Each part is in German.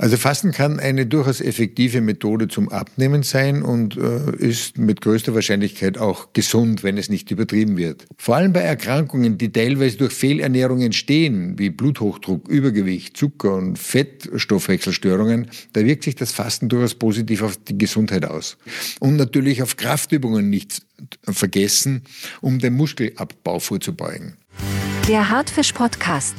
Also Fasten kann eine durchaus effektive Methode zum Abnehmen sein und äh, ist mit größter Wahrscheinlichkeit auch gesund, wenn es nicht übertrieben wird. Vor allem bei Erkrankungen, die teilweise durch Fehlernährung entstehen, wie Bluthochdruck, Übergewicht, Zucker und Fettstoffwechselstörungen, da wirkt sich das Fasten durchaus positiv auf die Gesundheit aus. Und natürlich auf Kraftübungen nicht vergessen, um den Muskelabbau vorzubeugen. Der Hartfisch Podcast.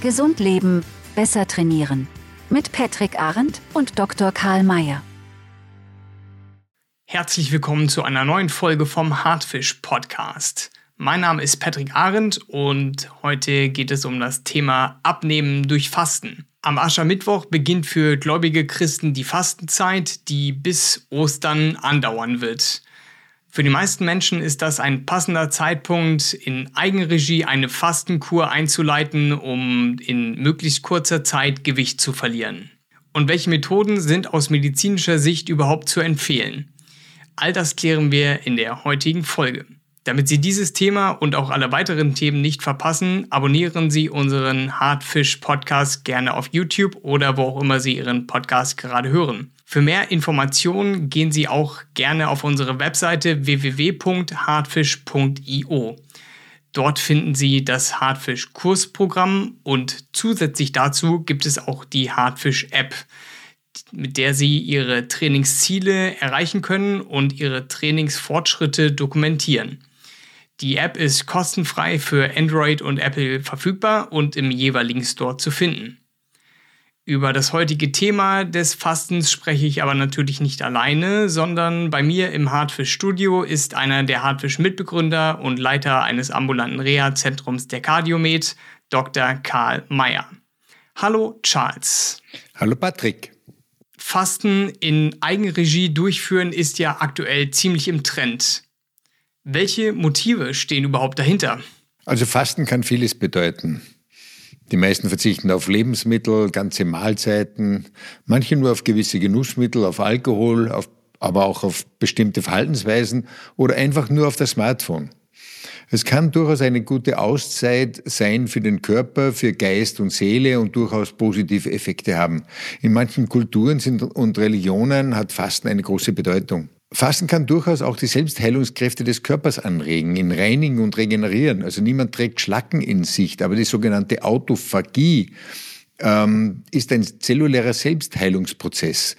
Gesund leben, besser trainieren mit Patrick Arendt und Dr. Karl Mayer. Herzlich willkommen zu einer neuen Folge vom Hartfisch Podcast. Mein Name ist Patrick Arendt und heute geht es um das Thema Abnehmen durch Fasten. Am Aschermittwoch beginnt für gläubige Christen die Fastenzeit, die bis Ostern andauern wird. Für die meisten Menschen ist das ein passender Zeitpunkt, in Eigenregie eine Fastenkur einzuleiten, um in möglichst kurzer Zeit Gewicht zu verlieren. Und welche Methoden sind aus medizinischer Sicht überhaupt zu empfehlen? All das klären wir in der heutigen Folge. Damit Sie dieses Thema und auch alle weiteren Themen nicht verpassen, abonnieren Sie unseren Hardfish Podcast gerne auf YouTube oder wo auch immer Sie Ihren Podcast gerade hören. Für mehr Informationen gehen Sie auch gerne auf unsere Webseite www.hardfish.io. Dort finden Sie das Hardfish Kursprogramm und zusätzlich dazu gibt es auch die Hardfish App, mit der Sie Ihre Trainingsziele erreichen können und Ihre Trainingsfortschritte dokumentieren. Die App ist kostenfrei für Android und Apple verfügbar und im jeweiligen Store zu finden. Über das heutige Thema des Fastens spreche ich aber natürlich nicht alleine, sondern bei mir im Hardfish Studio ist einer der Hardfish Mitbegründer und Leiter eines ambulanten Reha-Zentrums der Cardiomed, Dr. Karl Mayer. Hallo Charles. Hallo Patrick. Fasten in Eigenregie durchführen ist ja aktuell ziemlich im Trend. Welche Motive stehen überhaupt dahinter? Also Fasten kann vieles bedeuten. Die meisten verzichten auf Lebensmittel, ganze Mahlzeiten, manche nur auf gewisse Genussmittel, auf Alkohol, auf, aber auch auf bestimmte Verhaltensweisen oder einfach nur auf das Smartphone. Es kann durchaus eine gute Auszeit sein für den Körper, für Geist und Seele und durchaus positive Effekte haben. In manchen Kulturen und Religionen hat Fasten eine große Bedeutung. Fasten kann durchaus auch die Selbstheilungskräfte des Körpers anregen, ihn reinigen und regenerieren. Also niemand trägt Schlacken in sich, aber die sogenannte Autophagie ähm, ist ein zellulärer Selbstheilungsprozess.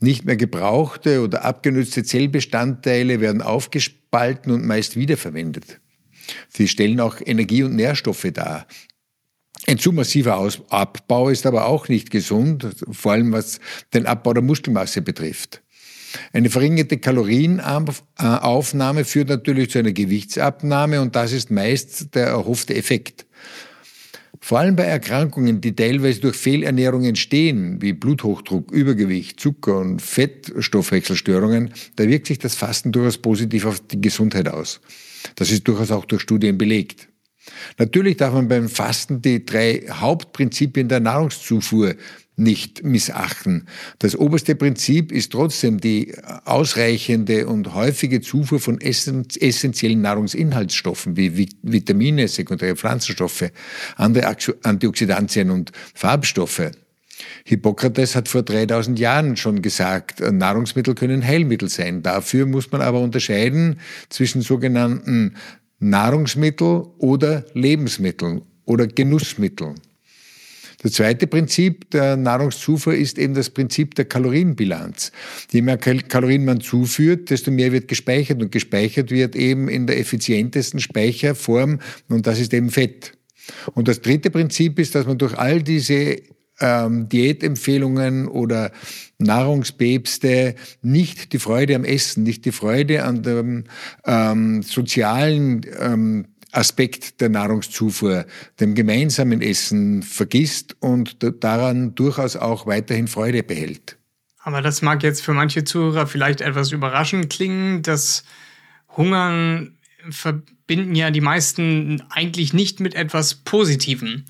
Nicht mehr gebrauchte oder abgenützte Zellbestandteile werden aufgespalten und meist wiederverwendet. Sie stellen auch Energie und Nährstoffe dar. Ein zu massiver Abbau ist aber auch nicht gesund, vor allem was den Abbau der Muskelmasse betrifft. Eine verringerte Kalorienaufnahme führt natürlich zu einer Gewichtsabnahme und das ist meist der erhoffte Effekt. Vor allem bei Erkrankungen, die teilweise durch Fehlernährung entstehen, wie Bluthochdruck, Übergewicht, Zucker und Fettstoffwechselstörungen, da wirkt sich das Fasten durchaus positiv auf die Gesundheit aus. Das ist durchaus auch durch Studien belegt. Natürlich darf man beim Fasten die drei Hauptprinzipien der Nahrungszufuhr nicht missachten. Das oberste Prinzip ist trotzdem die ausreichende und häufige Zufuhr von essentiellen Nahrungsinhaltsstoffen wie Vitamine, sekundäre Pflanzenstoffe, andere Antioxidantien und Farbstoffe. Hippokrates hat vor 3000 Jahren schon gesagt, Nahrungsmittel können Heilmittel sein. Dafür muss man aber unterscheiden zwischen sogenannten Nahrungsmitteln oder Lebensmitteln oder Genussmitteln. Das zweite Prinzip der Nahrungszufuhr ist eben das Prinzip der Kalorienbilanz. Je mehr Kalorien man zuführt, desto mehr wird gespeichert und gespeichert wird eben in der effizientesten Speicherform und das ist eben Fett. Und das dritte Prinzip ist, dass man durch all diese ähm, Diätempfehlungen oder Nahrungspäpste nicht die Freude am Essen, nicht die Freude an dem ähm, sozialen ähm, Aspekt der Nahrungszufuhr, dem gemeinsamen Essen vergisst und daran durchaus auch weiterhin Freude behält. Aber das mag jetzt für manche Zuhörer vielleicht etwas überraschend klingen. Das Hungern verbinden ja die meisten eigentlich nicht mit etwas Positivem.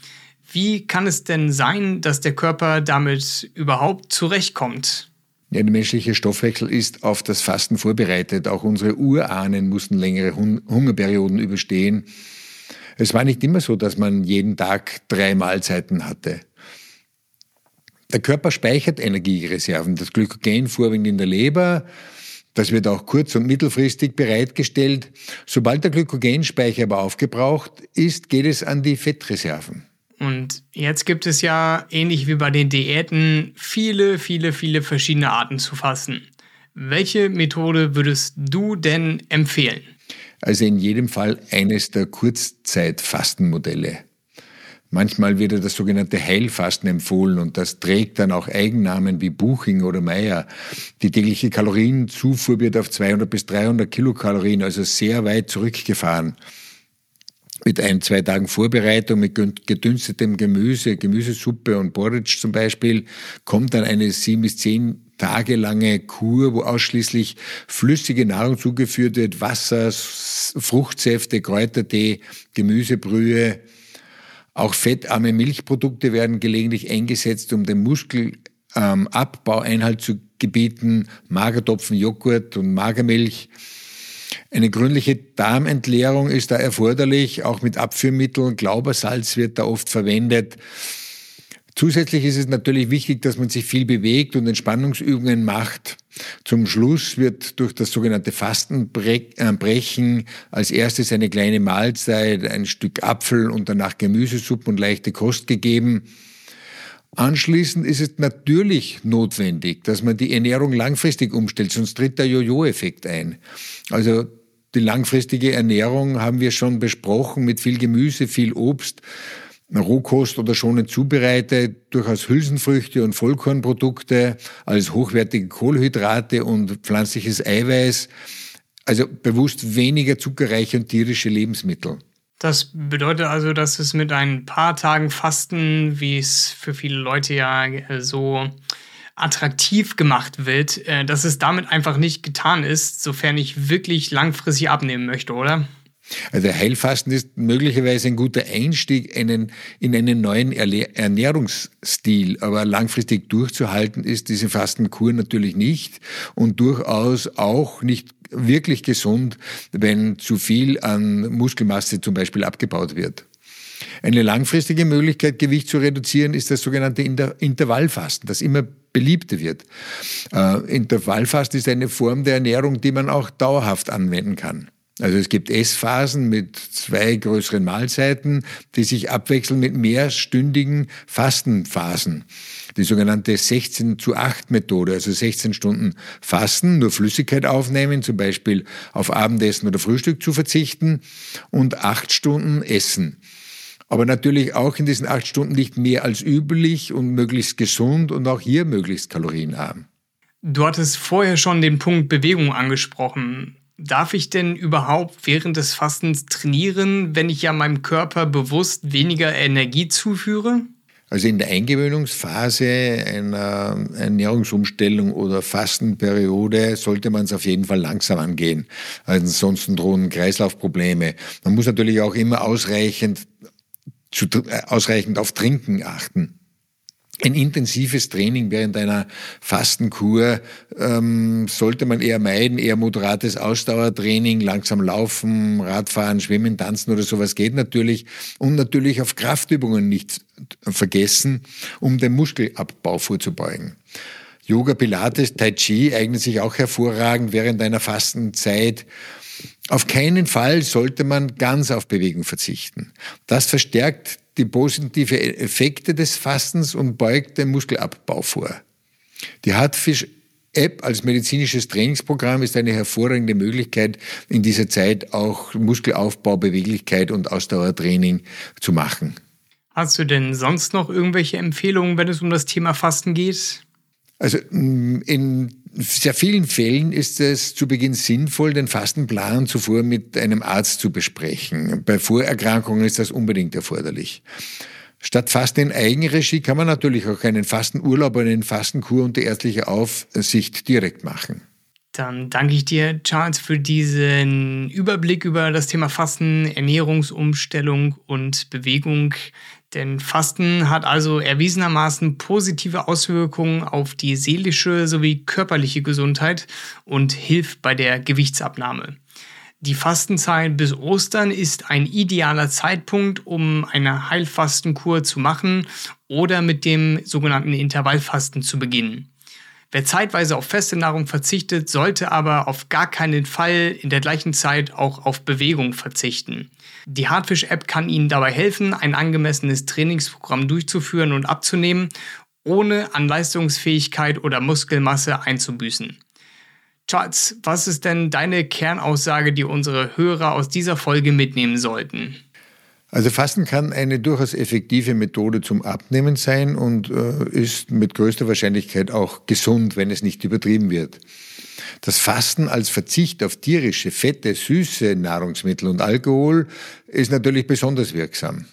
Wie kann es denn sein, dass der Körper damit überhaupt zurechtkommt? Ja, der menschliche Stoffwechsel ist auf das Fasten vorbereitet. Auch unsere Urahnen mussten längere Hungerperioden überstehen. Es war nicht immer so, dass man jeden Tag drei Mahlzeiten hatte. Der Körper speichert Energiereserven. Das Glykogen vorwiegend in der Leber. Das wird auch kurz- und mittelfristig bereitgestellt. Sobald der Glykogenspeicher aber aufgebraucht ist, geht es an die Fettreserven. Und jetzt gibt es ja, ähnlich wie bei den Diäten, viele, viele, viele verschiedene Arten zu fasten. Welche Methode würdest du denn empfehlen? Also in jedem Fall eines der Kurzzeitfastenmodelle. Manchmal wird ja das sogenannte Heilfasten empfohlen und das trägt dann auch Eigennamen wie Buching oder Meyer. Die tägliche Kalorienzufuhr wird auf 200 bis 300 Kilokalorien, also sehr weit zurückgefahren. Mit ein, zwei Tagen Vorbereitung mit gedünstetem Gemüse, Gemüsesuppe und Porridge zum Beispiel, kommt dann eine sieben bis zehn Tage lange Kur, wo ausschließlich flüssige Nahrung zugeführt wird, Wasser, Fruchtsäfte, Kräutertee, Gemüsebrühe, auch fettarme Milchprodukte werden gelegentlich eingesetzt, um den Muskelabbau ähm, Einhalt zu gebieten. Magertopfen, Joghurt und Magermilch. Eine gründliche Darmentleerung ist da erforderlich, auch mit Abführmitteln. Glaubersalz wird da oft verwendet. Zusätzlich ist es natürlich wichtig, dass man sich viel bewegt und Entspannungsübungen macht. Zum Schluss wird durch das sogenannte Fastenbrechen äh, als erstes eine kleine Mahlzeit, ein Stück Apfel und danach Gemüsesuppe und leichte Kost gegeben. Anschließend ist es natürlich notwendig, dass man die Ernährung langfristig umstellt, sonst tritt der Jojo-Effekt ein. Also die langfristige Ernährung haben wir schon besprochen mit viel Gemüse, viel Obst. Rohkost oder schonend zubereitet, durchaus Hülsenfrüchte und Vollkornprodukte, als hochwertige Kohlenhydrate und pflanzliches Eiweiß. Also bewusst weniger zuckerreiche und tierische Lebensmittel. Das bedeutet also, dass es mit ein paar Tagen Fasten, wie es für viele Leute ja äh, so attraktiv gemacht wird, äh, dass es damit einfach nicht getan ist, sofern ich wirklich langfristig abnehmen möchte, oder? Also Heilfasten ist möglicherweise ein guter Einstieg in einen, neuen Ernährungsstil, aber langfristig durchzuhalten ist diese Fastenkur natürlich nicht und durchaus auch nicht wirklich gesund, wenn zu viel an Muskelmasse zum Beispiel abgebaut wird. Eine langfristige Möglichkeit, Gewicht zu reduzieren, ist das sogenannte Intervallfasten, das immer beliebter wird. Äh, Intervallfasten ist eine Form der Ernährung, die man auch dauerhaft anwenden kann. Also es gibt Essphasen mit zwei größeren Mahlzeiten, die sich abwechseln mit mehrstündigen Fastenphasen. Die sogenannte 16 zu 8 Methode, also 16 Stunden Fasten, nur Flüssigkeit aufnehmen, zum Beispiel auf Abendessen oder Frühstück zu verzichten und 8 Stunden Essen. Aber natürlich auch in diesen 8 Stunden nicht mehr als üblich und möglichst gesund und auch hier möglichst kalorienarm. Du hattest vorher schon den Punkt Bewegung angesprochen. Darf ich denn überhaupt während des Fastens trainieren, wenn ich ja meinem Körper bewusst weniger Energie zuführe? Also in der Eingewöhnungsphase einer Ernährungsumstellung oder Fastenperiode sollte man es auf jeden Fall langsam angehen. Ansonsten drohen Kreislaufprobleme. Man muss natürlich auch immer ausreichend, zu, äh, ausreichend auf Trinken achten. Ein intensives Training während einer Fastenkur ähm, sollte man eher meiden, eher moderates Ausdauertraining, langsam laufen, Radfahren, Schwimmen, Tanzen oder sowas geht natürlich. Und natürlich auf Kraftübungen nicht vergessen, um den Muskelabbau vorzubeugen. Yoga, Pilates, Tai Chi eignen sich auch hervorragend während einer Fastenzeit. Auf keinen Fall sollte man ganz auf Bewegung verzichten. Das verstärkt die positive Effekte des Fastens und beugt den Muskelabbau vor. Die Hartfisch App als medizinisches Trainingsprogramm ist eine hervorragende Möglichkeit, in dieser Zeit auch Muskelaufbau, Beweglichkeit und Ausdauertraining zu machen. Hast du denn sonst noch irgendwelche Empfehlungen, wenn es um das Thema Fasten geht? Also mm, in sehr vielen Fällen ist es zu Beginn sinnvoll, den Fastenplan zuvor mit einem Arzt zu besprechen. Bei Vorerkrankungen ist das unbedingt erforderlich. Statt Fasten in Eigenregie kann man natürlich auch einen Fastenurlaub oder eine Fastenkur unter ärztlicher Aufsicht direkt machen. Dann danke ich dir, Charles, für diesen Überblick über das Thema Fasten, Ernährungsumstellung und Bewegung. Denn Fasten hat also erwiesenermaßen positive Auswirkungen auf die seelische sowie körperliche Gesundheit und hilft bei der Gewichtsabnahme. Die Fastenzeit bis Ostern ist ein idealer Zeitpunkt, um eine Heilfastenkur zu machen oder mit dem sogenannten Intervallfasten zu beginnen. Wer zeitweise auf feste Nahrung verzichtet, sollte aber auf gar keinen Fall in der gleichen Zeit auch auf Bewegung verzichten. Die Hardfish-App kann Ihnen dabei helfen, ein angemessenes Trainingsprogramm durchzuführen und abzunehmen, ohne an Leistungsfähigkeit oder Muskelmasse einzubüßen. Charles, was ist denn deine Kernaussage, die unsere Hörer aus dieser Folge mitnehmen sollten? Also Fasten kann eine durchaus effektive Methode zum Abnehmen sein und äh, ist mit größter Wahrscheinlichkeit auch gesund, wenn es nicht übertrieben wird. Das Fasten als Verzicht auf tierische, fette, süße Nahrungsmittel und Alkohol ist natürlich besonders wirksam.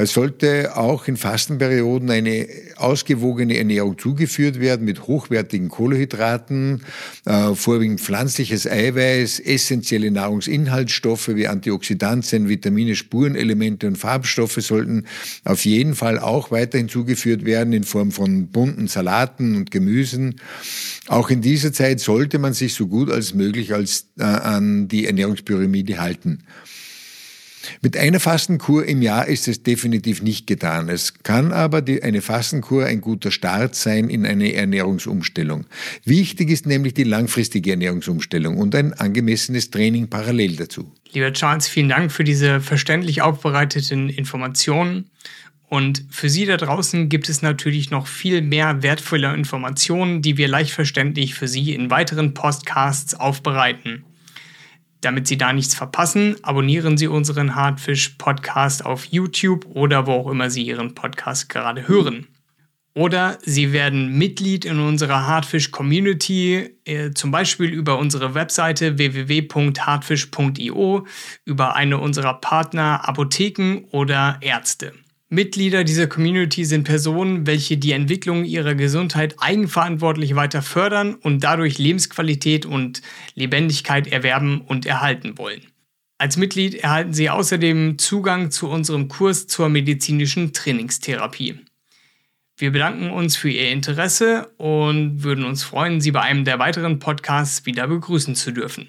Es sollte auch in Fastenperioden eine ausgewogene Ernährung zugeführt werden mit hochwertigen Kohlenhydraten, äh, vorwiegend pflanzliches Eiweiß, essentielle Nahrungsinhaltsstoffe wie Antioxidantien, Vitamine, Spurenelemente und Farbstoffe sollten auf jeden Fall auch weiterhin zugeführt werden in Form von bunten Salaten und Gemüsen. Auch in dieser Zeit sollte man sich so gut als möglich als, äh, an die Ernährungspyramide halten. Mit einer Fastenkur im Jahr ist es definitiv nicht getan. Es kann aber die, eine Fastenkur ein guter Start sein in eine Ernährungsumstellung. Wichtig ist nämlich die langfristige Ernährungsumstellung und ein angemessenes Training parallel dazu. Lieber Charles, vielen Dank für diese verständlich aufbereiteten Informationen. Und für Sie da draußen gibt es natürlich noch viel mehr wertvolle Informationen, die wir leicht verständlich für Sie in weiteren Podcasts aufbereiten. Damit Sie da nichts verpassen, abonnieren Sie unseren Hardfish Podcast auf YouTube oder wo auch immer Sie Ihren Podcast gerade hören. Oder Sie werden Mitglied in unserer Hardfish Community, äh, zum Beispiel über unsere Webseite www.hardfish.io, über eine unserer Partner Apotheken oder Ärzte. Mitglieder dieser Community sind Personen, welche die Entwicklung ihrer Gesundheit eigenverantwortlich weiter fördern und dadurch Lebensqualität und Lebendigkeit erwerben und erhalten wollen. Als Mitglied erhalten Sie außerdem Zugang zu unserem Kurs zur medizinischen Trainingstherapie. Wir bedanken uns für Ihr Interesse und würden uns freuen, Sie bei einem der weiteren Podcasts wieder begrüßen zu dürfen.